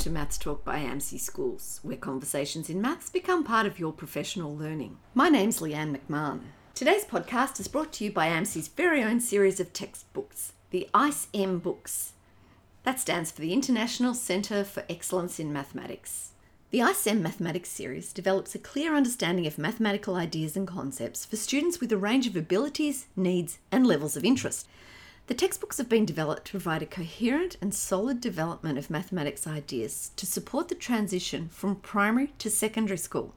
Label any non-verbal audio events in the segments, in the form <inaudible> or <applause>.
to Maths Talk by AMSI Schools, where conversations in maths become part of your professional learning. My name's Leanne McMahon. Today's podcast is brought to you by AMSI's very own series of textbooks, the ICE-M books. That stands for the International Centre for Excellence in Mathematics. The ICE-M Mathematics series develops a clear understanding of mathematical ideas and concepts for students with a range of abilities, needs, and levels of interest. The textbooks have been developed to provide a coherent and solid development of mathematics ideas to support the transition from primary to secondary school.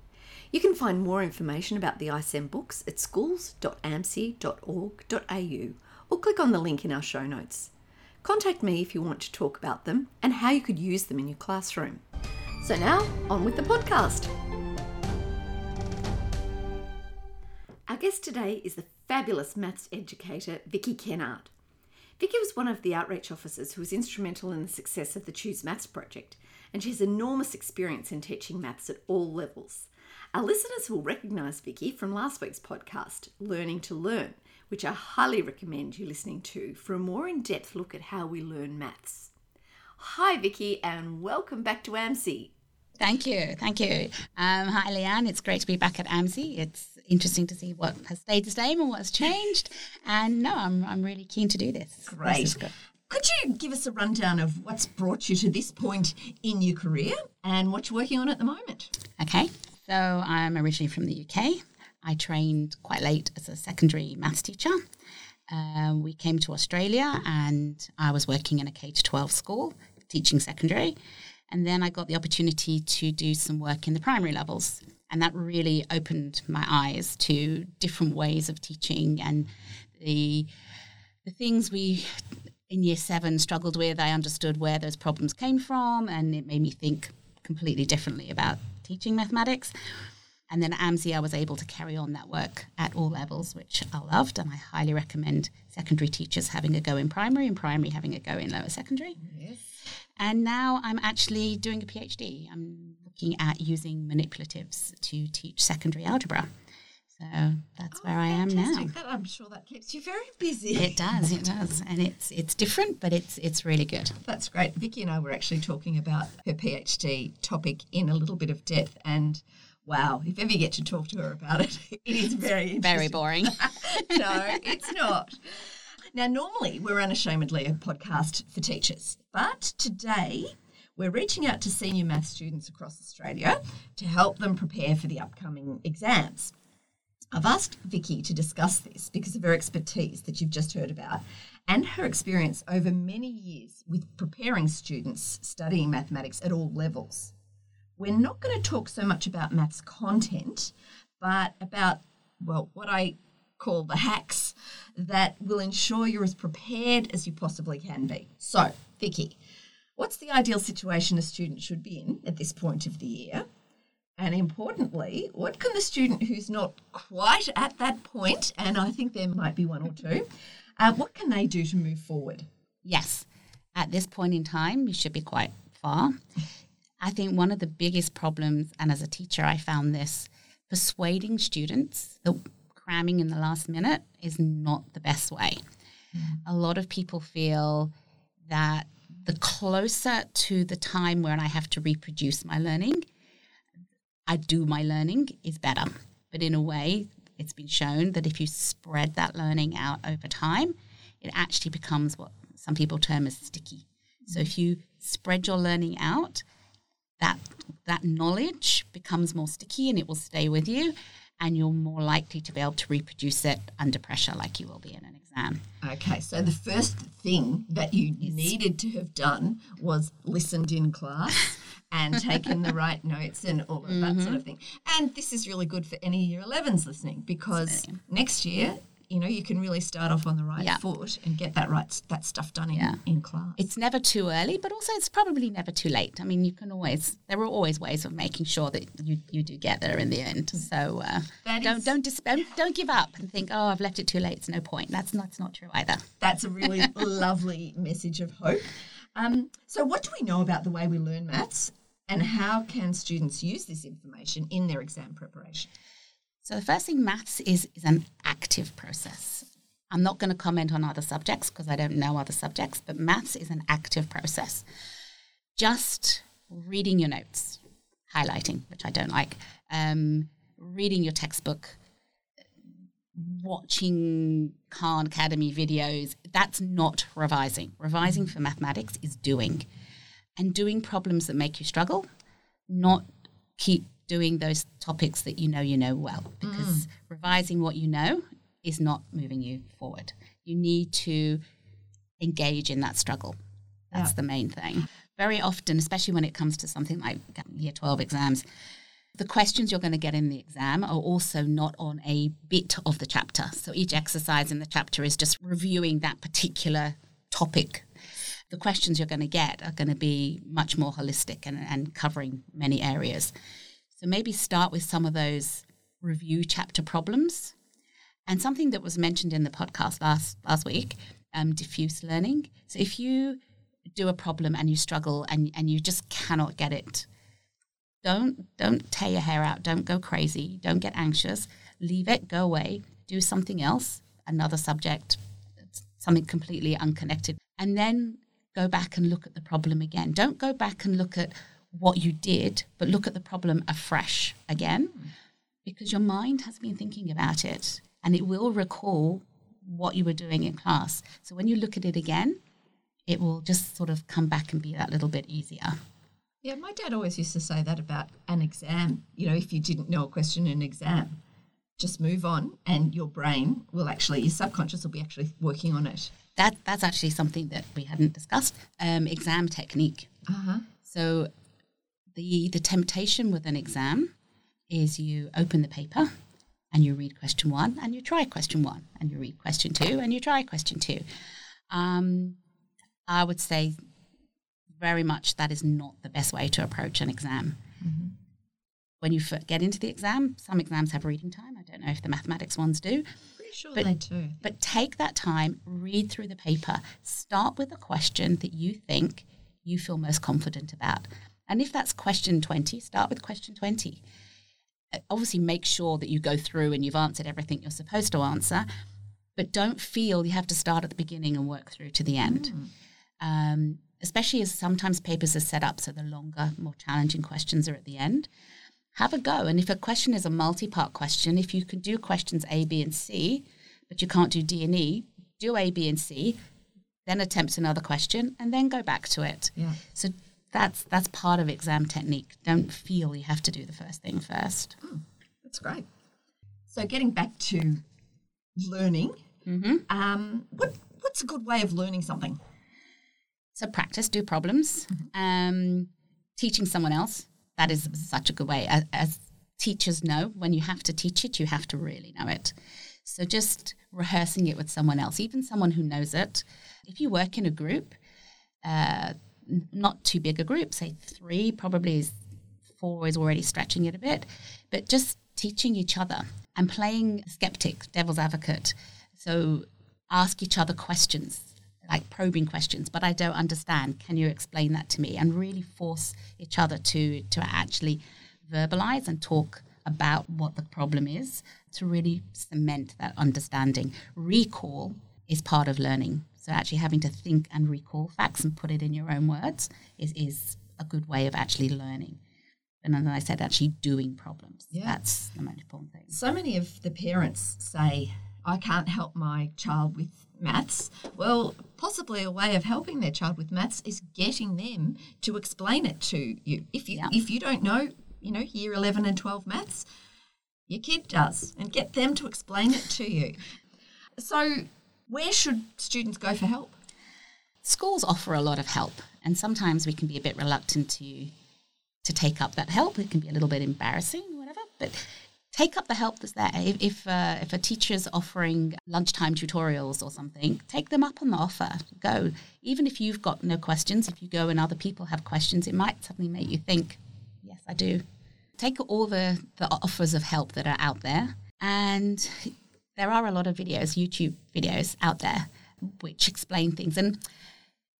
You can find more information about the ICE-M books at schools.amsi.org.au or click on the link in our show notes. Contact me if you want to talk about them and how you could use them in your classroom. So now, on with the podcast. Our guest today is the fabulous maths educator Vicky Kennard. Vicky was one of the outreach officers who was instrumental in the success of the Choose Maths project, and she has enormous experience in teaching maths at all levels. Our listeners will recognise Vicky from last week's podcast, Learning to Learn, which I highly recommend you listening to for a more in depth look at how we learn maths. Hi, Vicky, and welcome back to AMSI. Thank you. Thank you. Um, hi, Leanne. It's great to be back at AMSI. It's interesting to see what has stayed the same and what has changed. And no, I'm, I'm really keen to do this. Great. This Could you give us a rundown of what's brought you to this point in your career and what you're working on at the moment? Okay. So I'm originally from the UK. I trained quite late as a secondary maths teacher. Um, we came to Australia and I was working in a K 12 school teaching secondary. And then I got the opportunity to do some work in the primary levels. And that really opened my eyes to different ways of teaching and the, the things we in year seven struggled with. I understood where those problems came from, and it made me think completely differently about teaching mathematics. And then at AMSI, I was able to carry on that work at all levels, which I loved. And I highly recommend secondary teachers having a go in primary and primary having a go in lower secondary. Yes. And now I'm actually doing a PhD. I'm looking at using manipulatives to teach secondary algebra. So that's oh, where I am now. That, I'm sure that keeps you very busy. It does, it does, and it's it's different, but it's it's really good. That's great. Vicky and I were actually talking about her PhD topic in a little bit of depth, and wow, if ever you get to talk to her about it, <laughs> it is very very boring. <laughs> no, it's not. Now, normally we're unashamedly a podcast for teachers, but today we're reaching out to senior math students across Australia to help them prepare for the upcoming exams. I've asked Vicky to discuss this because of her expertise that you've just heard about and her experience over many years with preparing students studying mathematics at all levels. We're not going to talk so much about maths content, but about, well, what I call the hacks that will ensure you're as prepared as you possibly can be. So, Vicky, what's the ideal situation a student should be in at this point of the year? And importantly, what can the student who's not quite at that point, and I think there might be one or two, uh, what can they do to move forward? Yes, at this point in time, you should be quite far. I think one of the biggest problems, and as a teacher, I found this persuading students that cramming in the last minute is not the best way. Mm. A lot of people feel that the closer to the time when I have to reproduce my learning, I do my learning is better. But in a way, it's been shown that if you spread that learning out over time, it actually becomes what some people term as sticky. So if you spread your learning out, that that knowledge becomes more sticky and it will stay with you and you're more likely to be able to reproduce it under pressure like you will be in an exam. Okay, so the first thing that you needed to have done was listened in class. <laughs> and taken the right notes and all of mm-hmm. that sort mm-hmm. of thing. And this is really good for any year 11s listening because next year you know you can really start off on the right yeah. foot and get that right that stuff done in, yeah. in class. It's never too early but also it's probably never too late. I mean you can always there are always ways of making sure that you, you do get there in the end. So uh, don't is, don't, dis- don't give up and think oh i've left it too late. It's no point. That's that's not true either. That's a really <laughs> lovely message of hope. Um, so what do we know about the way we learn maths and how can students use this information in their exam preparation? So the first thing, maths is is an active process. I'm not going to comment on other subjects because I don't know other subjects, but maths is an active process. Just reading your notes, highlighting, which I don't like, um, reading your textbook, watching Khan Academy videos, that's not revising. Revising for mathematics is doing. And doing problems that make you struggle, not keep doing those topics that you know you know well. Because mm. revising what you know is not moving you forward. You need to engage in that struggle. That's yeah. the main thing. Very often, especially when it comes to something like year 12 exams, the questions you're going to get in the exam are also not on a bit of the chapter. So each exercise in the chapter is just reviewing that particular topic. The questions you're going to get are going to be much more holistic and, and covering many areas. So maybe start with some of those review chapter problems. And something that was mentioned in the podcast last last week, um, diffuse learning. So if you do a problem and you struggle and, and you just cannot get it don't don't tear your hair out. Don't go crazy. Don't get anxious. Leave it. Go away. Do something else. Another subject. Something completely unconnected. And then go back and look at the problem again. Don't go back and look at what you did, but look at the problem afresh again, because your mind has been thinking about it and it will recall what you were doing in class. So when you look at it again, it will just sort of come back and be that little bit easier. Yeah, my dad always used to say that about an exam. You know, if you didn't know a question in an exam, just move on and your brain will actually, your subconscious will be actually working on it. That That's actually something that we hadn't discussed um, exam technique. Uh-huh. So, the, the temptation with an exam is you open the paper and you read question one and you try question one and you read question two and you try question two. Um, I would say very much that is not the best way to approach an exam. Mm-hmm. When you get into the exam, some exams have reading time. I don't know if the mathematics ones do. Pretty sure but, they do. But take that time, read through the paper, start with a question that you think you feel most confident about. And if that's question 20, start with question 20. Obviously, make sure that you go through and you've answered everything you're supposed to answer, but don't feel you have to start at the beginning and work through to the end. Mm. Um, especially as sometimes papers are set up so the longer, more challenging questions are at the end. Have a go. And if a question is a multi part question, if you can do questions A, B, and C, but you can't do D and E, do A, B, and C, then attempt another question, and then go back to it. Yeah. So that's that's part of exam technique. Don't feel you have to do the first thing first. Oh, that's great. So getting back to learning, mm-hmm. um, what what's a good way of learning something? So practice, do problems. Mm-hmm. Um, teaching someone else, that is such a good way. As, as, teachers know, when you have to teach it, you have to really know it. So just rehearsing it with someone else, even someone who knows it. If you work in a group, uh, not too big a group, say three, probably is four is already stretching it a bit, but just teaching each other and playing skeptic, devil's advocate. So ask each other questions like probing questions, but I don't understand. Can you explain that to me? And really force each other to to actually verbalize and talk about what the problem is to really cement that understanding. Recall is part of learning. So actually having to think and recall facts and put it in your own words is, is a good way of actually learning. And then I said actually doing problems. Yeah. That's the most important thing. So many of the parents say, I can't help my child with maths. Well, possibly a way of helping their child with maths is getting them to explain it to you. If you yeah. if you don't know, you know, year 11 and 12 maths, your kid does and get them to explain it to you. So, where should students go for help? Schools offer a lot of help, and sometimes we can be a bit reluctant to to take up that help. It can be a little bit embarrassing, whatever. But take up the help that's there. If if, uh, if a teacher's offering lunchtime tutorials or something, take them up on the offer. Go. Even if you've got no questions, if you go and other people have questions, it might suddenly make you think, yes, I do. Take all the, the offers of help that are out there. And there are a lot of videos, YouTube videos out there, which explain things. And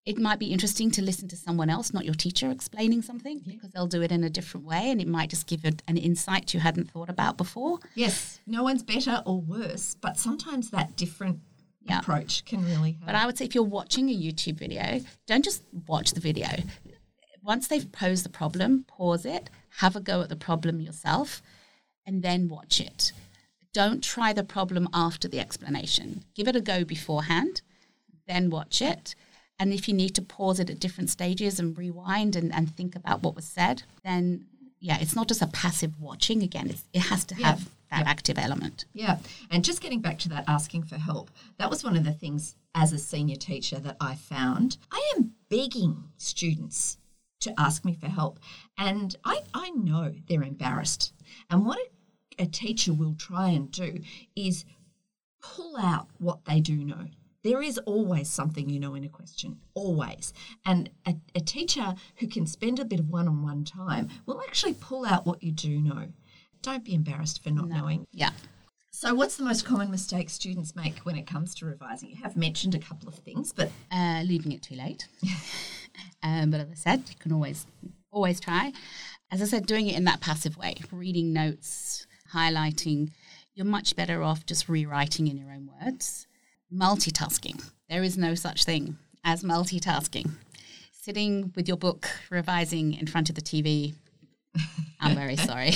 it might be interesting to listen to someone else, not your teacher, explaining something yeah. because they'll do it in a different way and it might just give you an insight you hadn't thought about before. Yes, no one's better or worse, but sometimes that different yeah. approach can really help. But I would say if you're watching a YouTube video, don't just watch the video. once they've posed the problem, pause it, have a go at the problem yourself, and then watch it. Don't try the problem after the explanation. Give it a go beforehand, then watch it. And if you need to pause it at different stages and rewind and, and think about what was said, then yeah, it's not just a passive watching. Again, it's, it has to have that Yeah. active element. Yeah. And just getting back to that asking for help, that was one of the things as a senior teacher that I found. I am begging students to ask me for help. And I, I know they're embarrassed. And what a, a teacher will try and do is pull out what they do know. There is always something you know in a question, always. And a, a teacher who can spend a bit of one on one time will actually pull out what you do know. Don't be embarrassed for not knowing. Yeah. So, what's the most common mistake students make when it comes to revising? You have mentioned a couple of things, but uh, leaving it too late. <laughs> um, but as I said, you can always always try. As I said, doing it in that passive way, reading notes, highlighting. You're much better off just rewriting in your own words. Multitasking. There is no such thing as multitasking. Sitting with your book, revising in front of the TV. I'm <laughs> very sorry.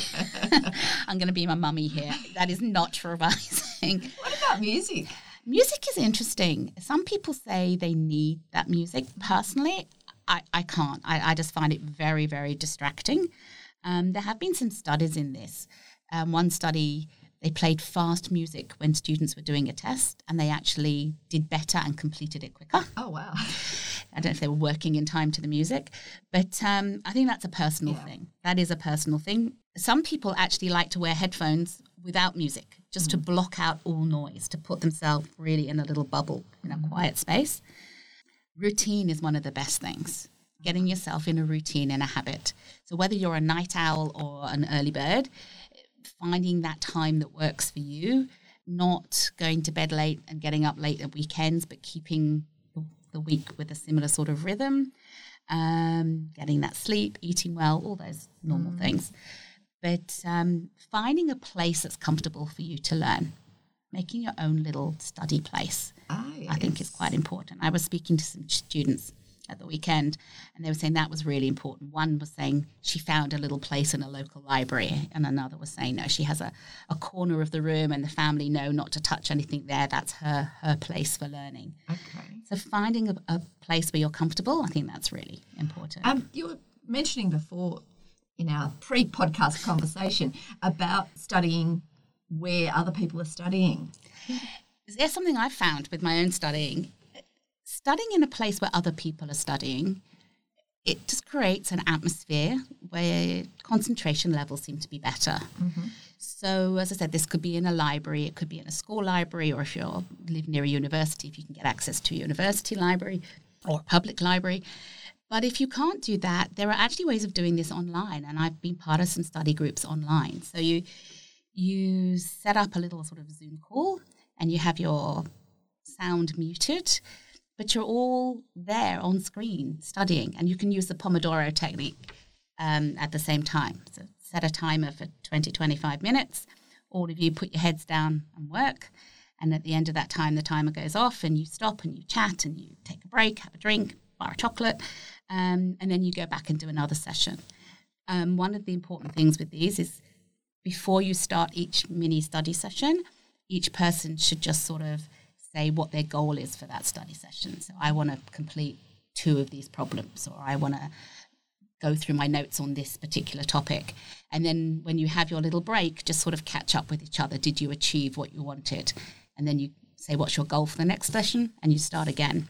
<laughs> I'm going to be my mummy here. That is not revising. <laughs> what about music? Music is interesting. Some people say they need that music. Personally, I, I can't. I, I just find it very, very distracting. Um, there have been some studies in this. Um, one study, they played fast music when students were doing a test, and they actually did better and completed it quicker. <laughs> Oh, wow. I don't know if they were working in time to the music, but um, I think that's a personal Yeah. thing. That is a personal thing. Some people actually like to wear headphones without music, just to block out all noise, to put themselves really in a little bubble, in a quiet space. Routine is one of the best things. Getting yourself in a routine and a habit. So whether you're a night owl or an early bird, finding that time that works for you, not going to bed late and getting up late at weekends, but keeping the- week with a similar sort of rhythm, um, getting that sleep, eating well, all those normal things. But um, finding a place that's comfortable for you to learn, making your own little study place. Ah, I think is quite important. I was speaking to some students at the weekend and they were saying that was really important. One was saying she found a little place in a local library and another was saying no, she has a, a corner of the room and the family know not to touch anything there. That's her her place for learning. Okay. So finding a, a place where you're comfortable, I think that's really important. Um, you were mentioning before in our pre podcast conversation about studying where other people are studying. There's something I've found with my own studying. Studying in a place where other people are studying, it just creates an atmosphere where concentration levels seem to be better. Mm-hmm. So, as I said, this could be in a library, it could be in a school library, or if you live near a university, if you can get access to a university library or a public library. But if you can't do that, there are actually ways of doing this online, and I've been part of some study groups online. So you you set up a little sort of Zoom call, and you have your sound muted, but you're all there on screen studying, and you can use the Pomodoro technique um, at the same time. So set a timer for 20, 25 minutes. All of you put your heads down and work. And at the end of that time, the timer goes off, and you stop and you chat and you take a break, have a drink, bar of chocolate, um, and then you go back and do another session. Um, one of the important things with these is before you start each mini study session, each person should just sort of say what their goal is for that study session. So I want to complete two of these problems, or I want to go through my notes on this particular topic. And then when you have your little break, just sort of catch up with each other. Did you achieve what you wanted? And then you say, what's your goal for the next session? And you start again.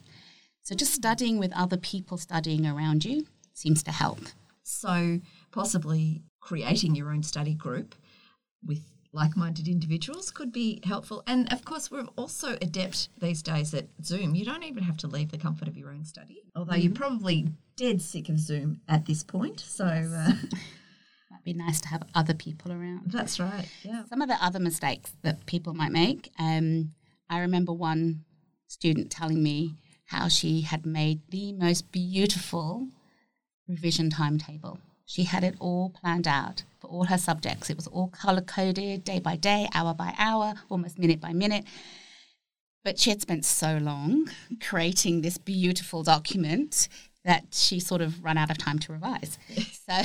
So just studying with other people studying around you seems to help. So, possibly creating your own study group with like minded individuals could be helpful. And of course, we're also adept these days at Zoom. You don't even have to leave the comfort of your own study, although you're probably dead sick of Zoom at this point. So, uh, <laughs> Might be nice to have other people around. that's right. Yeah. Some of the other mistakes that people might make. Um, I remember one student telling me how she had made the most beautiful revision timetable. She had it all planned out for all her subjects. It was all color coded, day by day, hour by hour, almost minute by minute. But she had spent so long <laughs> creating this beautiful document that she sort of ran out of time to revise. So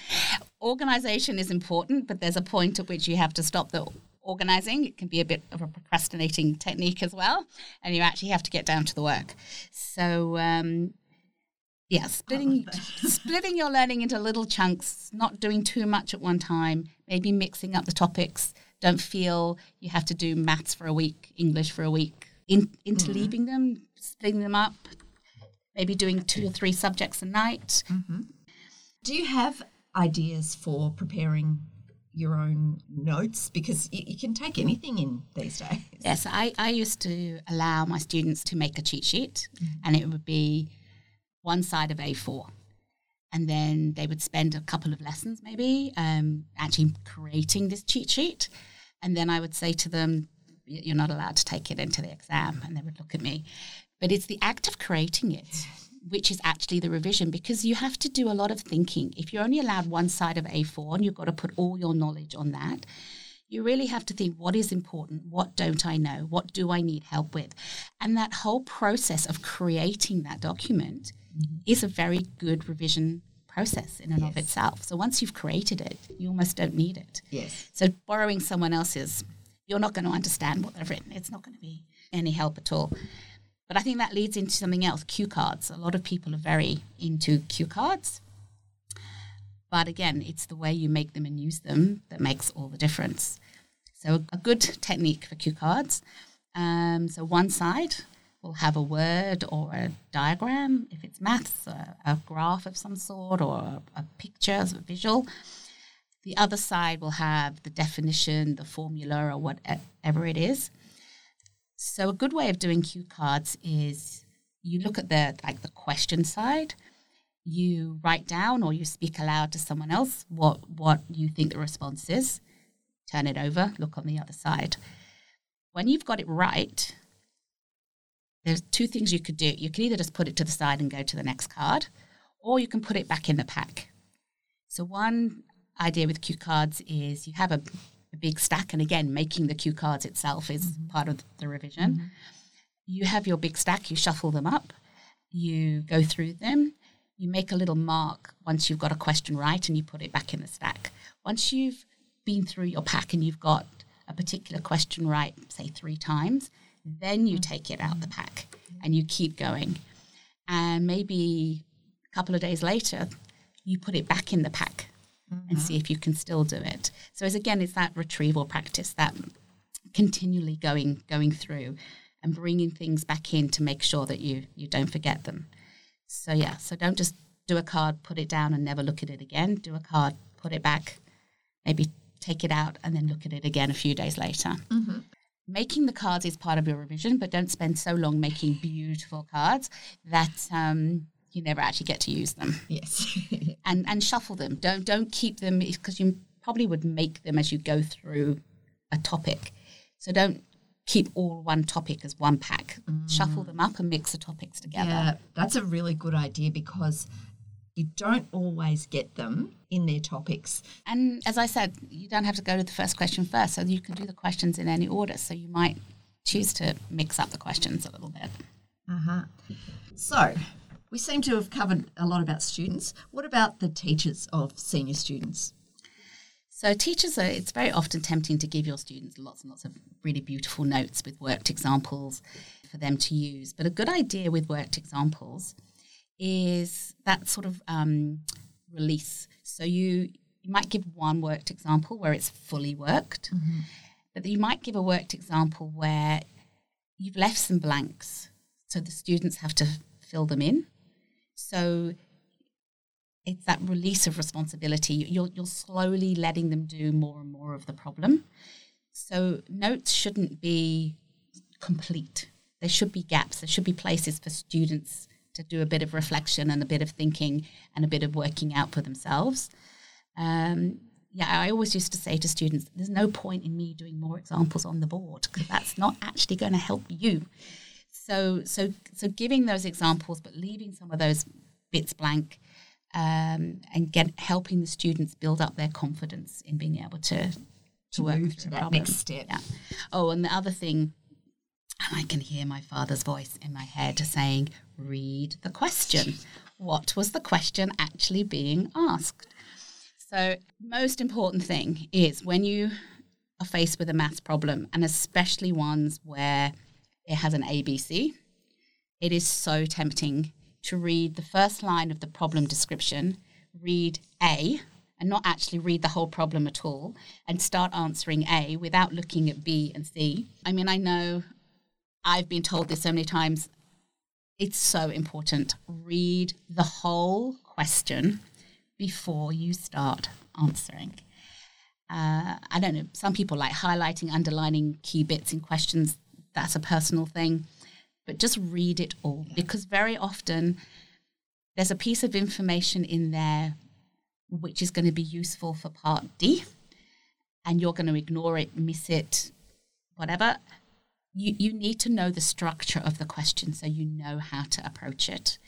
<laughs> organization is important, but there's a point at which you have to stop the organizing. It can be a bit of a procrastinating technique as well, and you actually have to get down to the work. So, um, yeah, splitting <laughs> splitting your learning into little chunks, not doing too much at one time, maybe mixing up the topics. Don't feel you have to do maths for a week, English for a week. In, interleaving mm-hmm. them, splitting them up, maybe doing two or three subjects a night. Mm-hmm. Do you have ideas for preparing your own notes because you, you, can take anything in these days. Yes, I, I used to allow my students to make a cheat sheet mm-hmm. and it would be one side of A4. And then they would spend a couple of lessons maybe um, actually creating this cheat sheet. And then I would say to them, You're not allowed to take it into the exam. And they would look at me. But it's the act of creating it which is actually the revision because you have to do a lot of thinking. If you're only allowed one side of A4 and you've got to put all your knowledge on that, you really have to think what is important, what don't I know, what do I need help with? And that whole process of creating that document mm-hmm. is a very good revision process in and yes. of itself. So once you've created it, you almost don't need it. Yes. So borrowing someone else's, you're not going to understand what they've written. It's not going to be any help at all. But I think that leads into something else cue cards. A lot of people are very into cue cards. But again, it's the way you make them and use them that makes all the difference. So, a good technique for cue cards. Um, so, one side will have a word or a diagram, if it's maths, a, a graph of some sort, or a, a picture, a visual. The other side will have the definition, the formula, or whatever it is. So a good way of doing cue cards is you look at the like the question side, you write down or you speak aloud to someone else what what you think the response is, turn it over, look on the other side. When you've got it right, there's two things you could do. You can either just put it to the side and go to the next card, or you can put it back in the pack. So one idea with cue cards is you have a a big stack. And again, making the cue cards itself is mm-hmm. part of the revision. Mm-hmm. You have your big stack, you shuffle them up, you go through them, you make a little mark once you've got a question right and you put it back in the stack. Once you've been through your pack and you've got a particular question right, say three times, then you take it out the pack and you keep going. And maybe a couple of days later, you put it back in the pack mm-hmm. and see if you can still do it. So as again, it's that retrieval practice, that continually going going through and bringing things back in to make sure that you you don't forget them. So yeah, so don't just do a card, put it down, and never look at it again. Do a card, put it back, maybe take it out, and then look at it again a few days later. Mm-hmm. Making the cards is part of your revision, but don't spend so long making beautiful cards that um, you never actually get to use them. Yes. <laughs> and and shuffle them. Don't don't keep them because you probably would make them as you go through a topic. So don't keep all one topic as one pack. Mm. Shuffle them up and mix the topics together. Yeah, that's a really good idea because you don't always get them in their topics. And as I said, you don't have to go to the first question first, so you can do the questions in any order. So you might choose to mix up the questions a little bit. Uh huh. So we seem to have covered a lot about students. What about the teachers of senior students? So teachers are it's very often tempting to give your students lots and lots of really beautiful notes with worked examples for them to use. But a good idea with worked examples is that sort of um, release. So you you might give one worked example where it's fully worked, mm-hmm. but you might give a worked example where you've left some blanks, so the students have to fill them in. So it's that release of responsibility. You're, you're slowly letting them do more and more of the problem. So notes shouldn't be complete. There should be gaps. There should be places for students to do a bit of reflection and a bit of thinking and a bit of working out for themselves. Um, yeah, I always used to say to students, there's no point in me doing more examples on the board because that's not actually going to help you. So, so, so giving those examples, but leaving some of those bits blank, um, and get helping the students build up their confidence in being able to to, to work move to that problem. next step. Yeah. Oh, and the other thing, and I can hear my father's voice in my head saying, "Read the question." what was the question actually being asked. So, most important thing is when you are faced with a maths problem, and especially ones where it has an ABC, it is so tempting to read the first line of the problem description, read A, and not actually read the whole problem at all, and start answering A without looking at B and C. I mean, I know I've been told this so many times. It's so important. Read the whole question before you start answering. Uh, I don't know. Some people like highlighting, underlining key bits in questions. That's a personal thing. But just read it all because very often there's a piece of information in there which is going to be useful for part D, and you're going to ignore it, miss it, whatever. You, you need to know the structure of the question so you know how to approach it.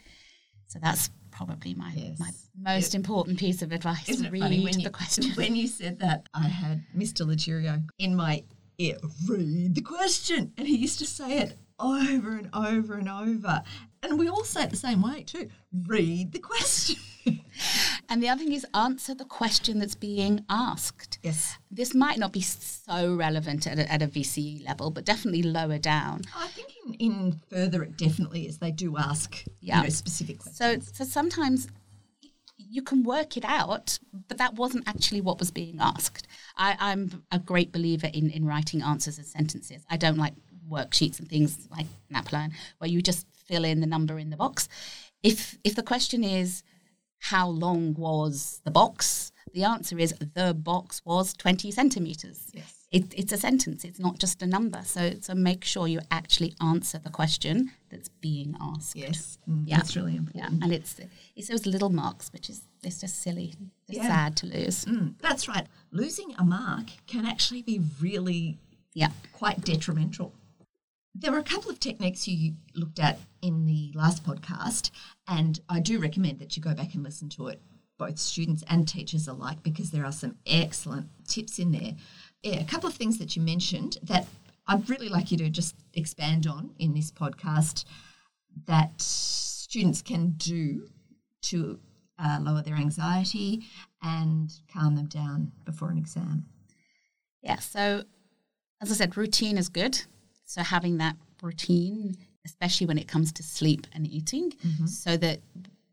So that's probably my yes. my most it, important piece of advice. Isn't read funny when the you, question. When you said that, I had Mr. Ligerio in my ear. Read the question, and he used to say it over and over and over. And we all say it the same way too. Read the question. <laughs> and the other thing is answer the question that's being asked. Yes. This might not be so relevant at a, at a VCE level, but definitely lower down. I think in, in further it definitely is. They do ask yeah. you know, specific questions. So, so sometimes you can work it out, but that wasn't actually what was being asked. I, am a great believer in, in writing answers as sentences. I don't like worksheets and things like NAPLAN where you just fill in the number in the box. If if the question is how long was the box, the answer is the box was 20 centimeters. Yes. It, it's a sentence. It's not just a number. So so make sure you actually answer the question that's being asked. Yes, mm, yeah. that's really important. Yeah. And it's it's those little marks, which is it's just silly. It's yeah. sad to lose. Mm, that's right. Losing a mark can actually be really yeah quite detrimental. There were a couple of techniques you looked at in the last podcast, and I do recommend that you go back and listen to it, both students and teachers alike, because there are some excellent tips in there. Yeah, a couple of things that you mentioned that I'd really like you to just expand on in this podcast that students can do to uh, lower their anxiety and calm them down before an exam. Yeah, so as I said, routine is good. So having that routine, especially when it comes to sleep and eating, mm-hmm. so that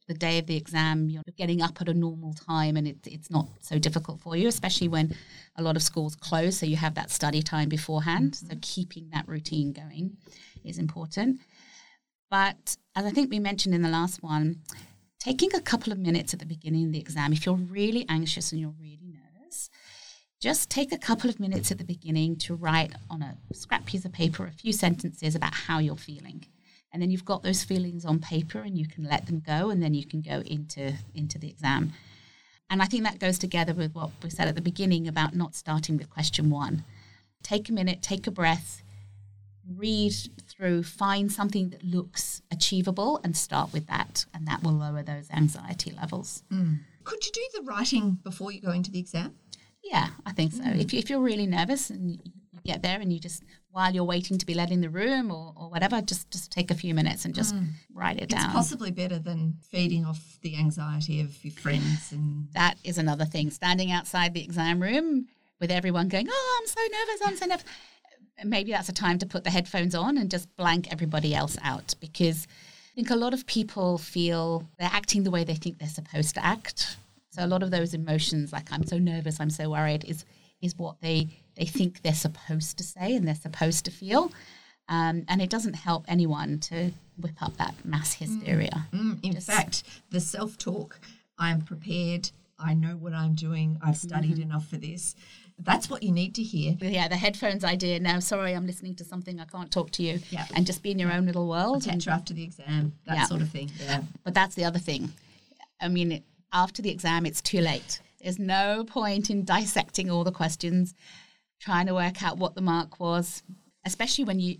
the day of the exam you're getting up at a normal time and it, it's not so difficult for you, especially when a lot of schools close. So you have that study time beforehand. Mm-hmm. So keeping that routine going is important. But as I think we mentioned in the last one, taking a couple of minutes at the beginning of the exam, if you're really anxious and you're really just take a couple of minutes at the beginning to write on a scrap piece of paper a few sentences about how you're feeling. And then you've got those feelings on paper and you can let them go and then you can go into, into the exam. And I think that goes together with what we said at the beginning about not starting with question one. Take a minute, take a breath, read through, find something that looks achievable and start with that. And that will lower those anxiety levels. Mm. Could you do the writing before you go into the exam? Yeah, I think so. Mm. If, you, if you're really nervous and you get there and you just, while you're waiting to be let in the room or, or whatever, just, just take a few minutes and just mm. write it down. It's possibly better than feeding off the anxiety of your friends. and That is another thing. Standing outside the exam room with everyone going, oh, I'm so nervous, I'm so nervous. Maybe that's a time to put the headphones on and just blank everybody else out because I think a lot of people feel they're acting the way they think they're supposed to act so a lot of those emotions, like I'm so nervous, I'm so worried, is is what they they think they're supposed to say and they're supposed to feel. Um, and it doesn't help anyone to whip up that mass mm. hysteria. Mm, mm. In Just, fact, the self talk, I'm prepared, I know what I'm doing, I've studied mm-hmm. enough for this. That's what you need to hear. Yeah, the headphones idea. Now, sorry, I'm listening to something, I can't talk to you. Yeah. And just be in your own little world. I'll catch you after the exam, that yeah. sort of thing. Yeah. But that's the other thing. I mean, it, after the exam, it's too late. There's no point in dissecting all the questions, trying to work out what the mark was, especially when you've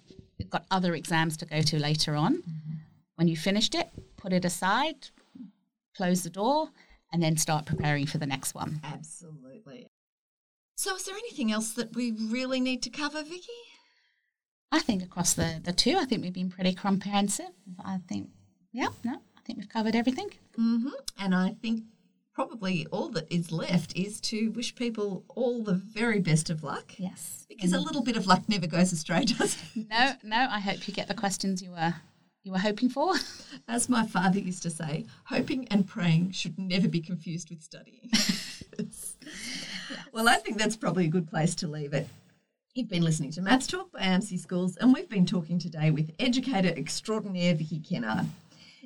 got other exams to go to later on. Mm-hmm. When you finished it, put it aside, close the door, and then start preparing for the next one. Absolutely. So, is there anything else that we really need to cover, Vicky? I think across the, the two, I think we've been pretty comprehensive. I think, yeah, no, think we've covered everything. hmm And I think probably all that is left is to wish people all the very best of luck. Yes. Because a little bit of luck never goes astray, <laughs> does it? No, no. I hope you get the questions you were you were hoping for. <laughs> As my father used to say, hoping and praying should never be confused with studying. <laughs> yes. Well, I think that's probably a good place to leave it. You've been listening to Maths Talk by AMSI Schools, and we've been talking today with educator extraordinaire Vicky Kennard.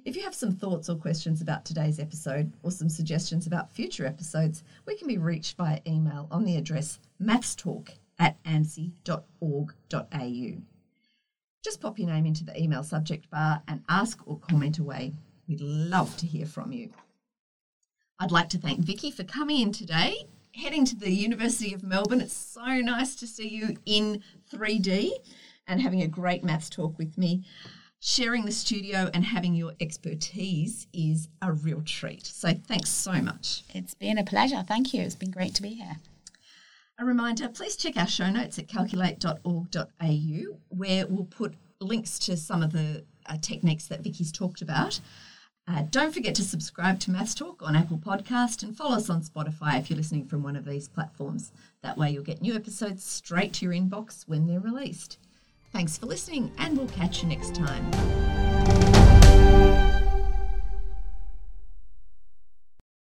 If you have some thoughts or questions about today's episode or some suggestions about future episodes, we can be reached via email on the address mathstalk at amsi.org.au. Just pop your name into the email subject bar and ask or comment away. We'd love to hear from you. I'd like to thank Vicky for coming in today, heading to the University of Melbourne. It's so nice to see you in 3D and having a great maths talk with me. Sharing the studio and having your expertise is a real treat. So thanks so much. It's been a pleasure. Thank you. It's been great to be here. A reminder please check our show notes at calculate.org.au, where we'll put links to some of the uh, techniques that Vicky's talked about. Uh, don't forget to subscribe to Maths Talk on Apple Podcast and follow us on Spotify if you're listening from one of these platforms. That way, you'll get new episodes straight to your inbox when they're released. Thanks for listening, and we'll catch you next time.